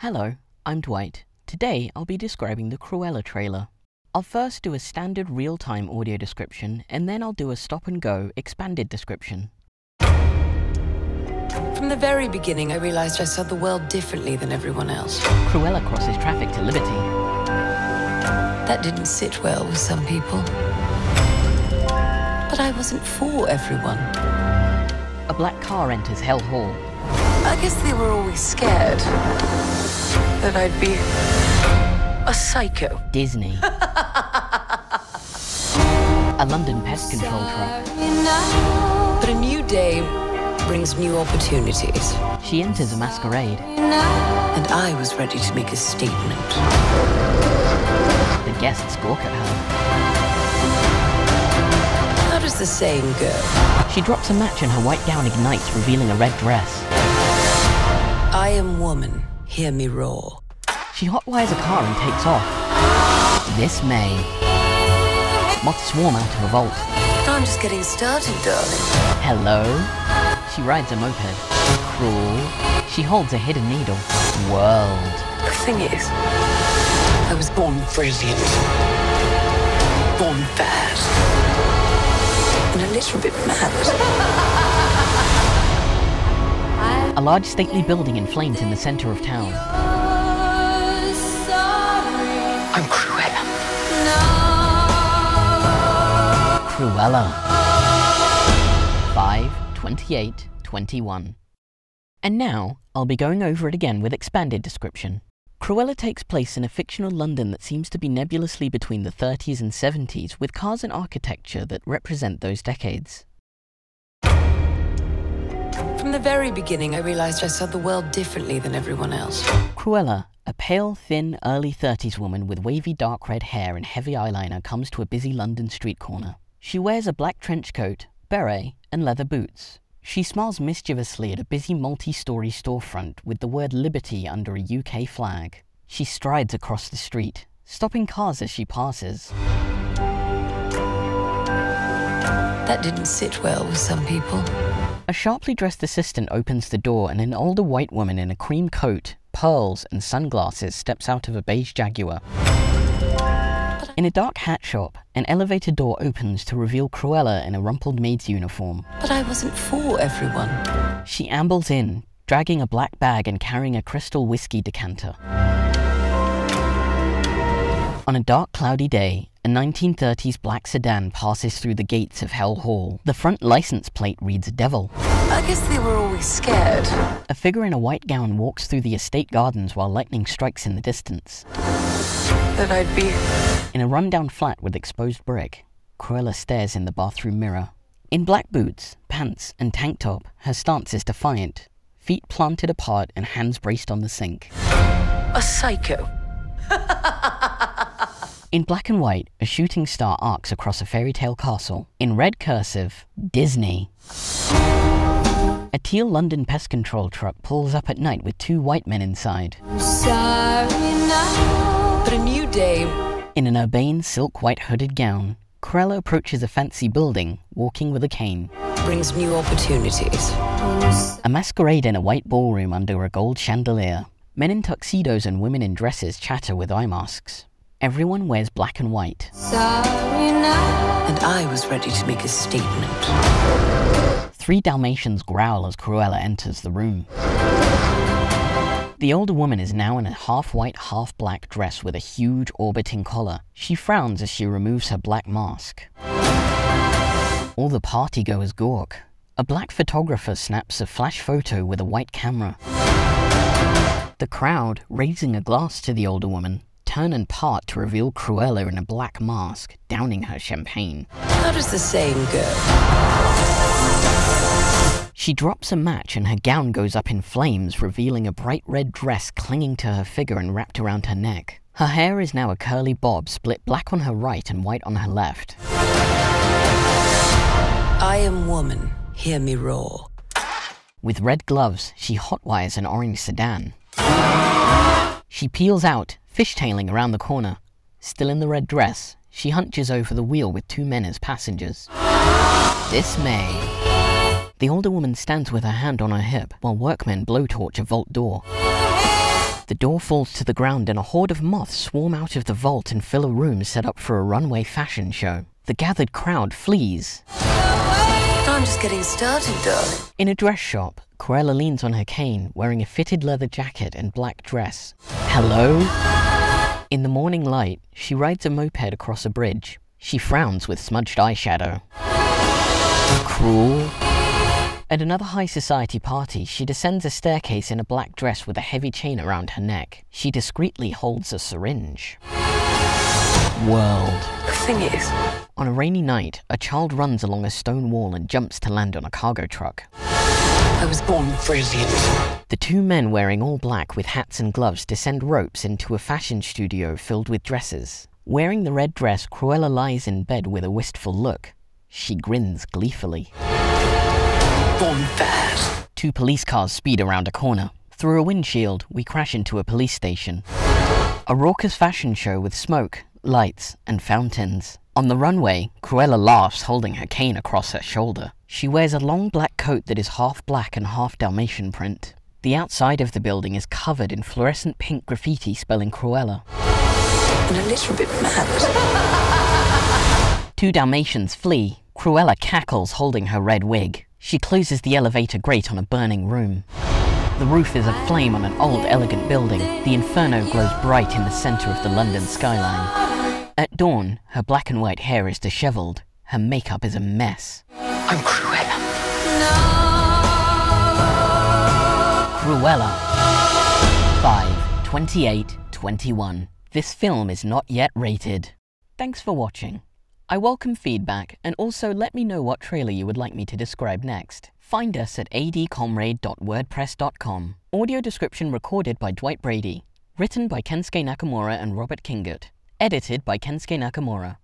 Hello, I'm Dwight. Today I'll be describing the Cruella trailer. I'll first do a standard real-time audio description, and then I'll do a stop-and-go expanded description. From the very beginning, I realized I saw the world differently than everyone else. Cruella crosses traffic to Liberty. That didn't sit well with some people. But I wasn't for everyone. A black car enters Hell Hall. I guess they were always scared that I'd be a psycho. Disney. a London pest control truck. But a new day brings new opportunities. She enters a masquerade. And I was ready to make a statement. The guests gawk at her. How does the saying go? She drops a match and her white gown ignites, revealing a red dress. I am woman, hear me roar. She hotwires a car and takes off. This May. Moths swarm out of a vault. I'm just getting started, darling. Hello? She rides a moped. Cruel. She holds a hidden needle. World. The thing is, I was born brilliant. Born bad. And a little bit mad. A large stately building in flames in the center of town. I'm Cruella. Cruella. 5, 28, 21. And now, I'll be going over it again with expanded description. Cruella takes place in a fictional London that seems to be nebulously between the 30s and 70s, with cars and architecture that represent those decades. From the very beginning, I realized I saw the world differently than everyone else. Cruella, a pale, thin, early 30s woman with wavy dark red hair and heavy eyeliner, comes to a busy London street corner. She wears a black trench coat, beret, and leather boots. She smiles mischievously at a busy multi story storefront with the word Liberty under a UK flag. She strides across the street, stopping cars as she passes. That didn't sit well with some people. A sharply dressed assistant opens the door, and an older white woman in a cream coat, pearls, and sunglasses steps out of a beige Jaguar. In a dark hat shop, an elevator door opens to reveal Cruella in a rumpled maid's uniform. But I wasn't for everyone. She ambles in, dragging a black bag and carrying a crystal whiskey decanter. On a dark, cloudy day, a 1930s black sedan passes through the gates of Hell Hall. The front license plate reads Devil. I guess they were always scared. A figure in a white gown walks through the estate gardens while lightning strikes in the distance. That I'd be. In a rundown flat with exposed brick, Cruella stares in the bathroom mirror. In black boots, pants, and tank top, her stance is defiant, feet planted apart and hands braced on the sink. A psycho. In black and white, a shooting star arcs across a fairy tale castle. In red cursive, Disney. A teal London pest control truck pulls up at night with two white men inside. But a new day. In an urbane silk white hooded gown, Cruella approaches a fancy building, walking with a cane. Brings new opportunities. A masquerade in a white ballroom under a gold chandelier. Men in tuxedos and women in dresses chatter with eye masks. Everyone wears black and white. And I was ready to make a statement. Three Dalmatians growl as Cruella enters the room. The older woman is now in a half white, half black dress with a huge orbiting collar. She frowns as she removes her black mask. All the partygoers gawk. A black photographer snaps a flash photo with a white camera. The crowd, raising a glass to the older woman, turn and part to reveal Cruella in a black mask, downing her champagne. How does the saying go? She drops a match and her gown goes up in flames, revealing a bright red dress clinging to her figure and wrapped around her neck. Her hair is now a curly bob, split black on her right and white on her left. I am woman, hear me roar. With red gloves, she hotwires an orange sedan. She peels out, fishtailing around the corner. Still in the red dress, she hunches over the wheel with two men as passengers. This May. The older woman stands with her hand on her hip while workmen blowtorch a vault door. The door falls to the ground and a horde of moths swarm out of the vault and fill a room set up for a runway fashion show. The gathered crowd flees. I'm just getting started, darling. In a dress shop, Cruella leans on her cane, wearing a fitted leather jacket and black dress. Hello? In the morning light, she rides a moped across a bridge. She frowns with smudged eyeshadow. Cruel. At another high society party, she descends a staircase in a black dress with a heavy chain around her neck. She discreetly holds a syringe. World. The thing is, On a rainy night, a child runs along a stone wall and jumps to land on a cargo truck. I was born brilliant. The two men wearing all black with hats and gloves descend ropes into a fashion studio filled with dresses. Wearing the red dress, Cruella lies in bed with a wistful look. She grins gleefully. Born fast. Two police cars speed around a corner. Through a windshield, we crash into a police station. A raucous fashion show with smoke, lights, and fountains. On the runway, Cruella laughs holding her cane across her shoulder. She wears a long black coat that is half black and half Dalmatian print. The outside of the building is covered in fluorescent pink graffiti spelling Cruella. And a little bit mad. Two Dalmatians flee. Cruella cackles holding her red wig. She closes the elevator grate on a burning room. The roof is aflame on an old, elegant building. The inferno glows bright in the center of the London skyline. At dawn, her black and white hair is disheveled. Her makeup is a mess. I'm Cruella. Cruella. 5, 28, 21. This film is not yet rated. Thanks for watching. I welcome feedback and also let me know what trailer you would like me to describe next. Find us at adcomrade.wordpress.com. Audio description recorded by Dwight Brady. Written by Kensuke Nakamura and Robert Kingett. Edited by Kensuke Nakamura.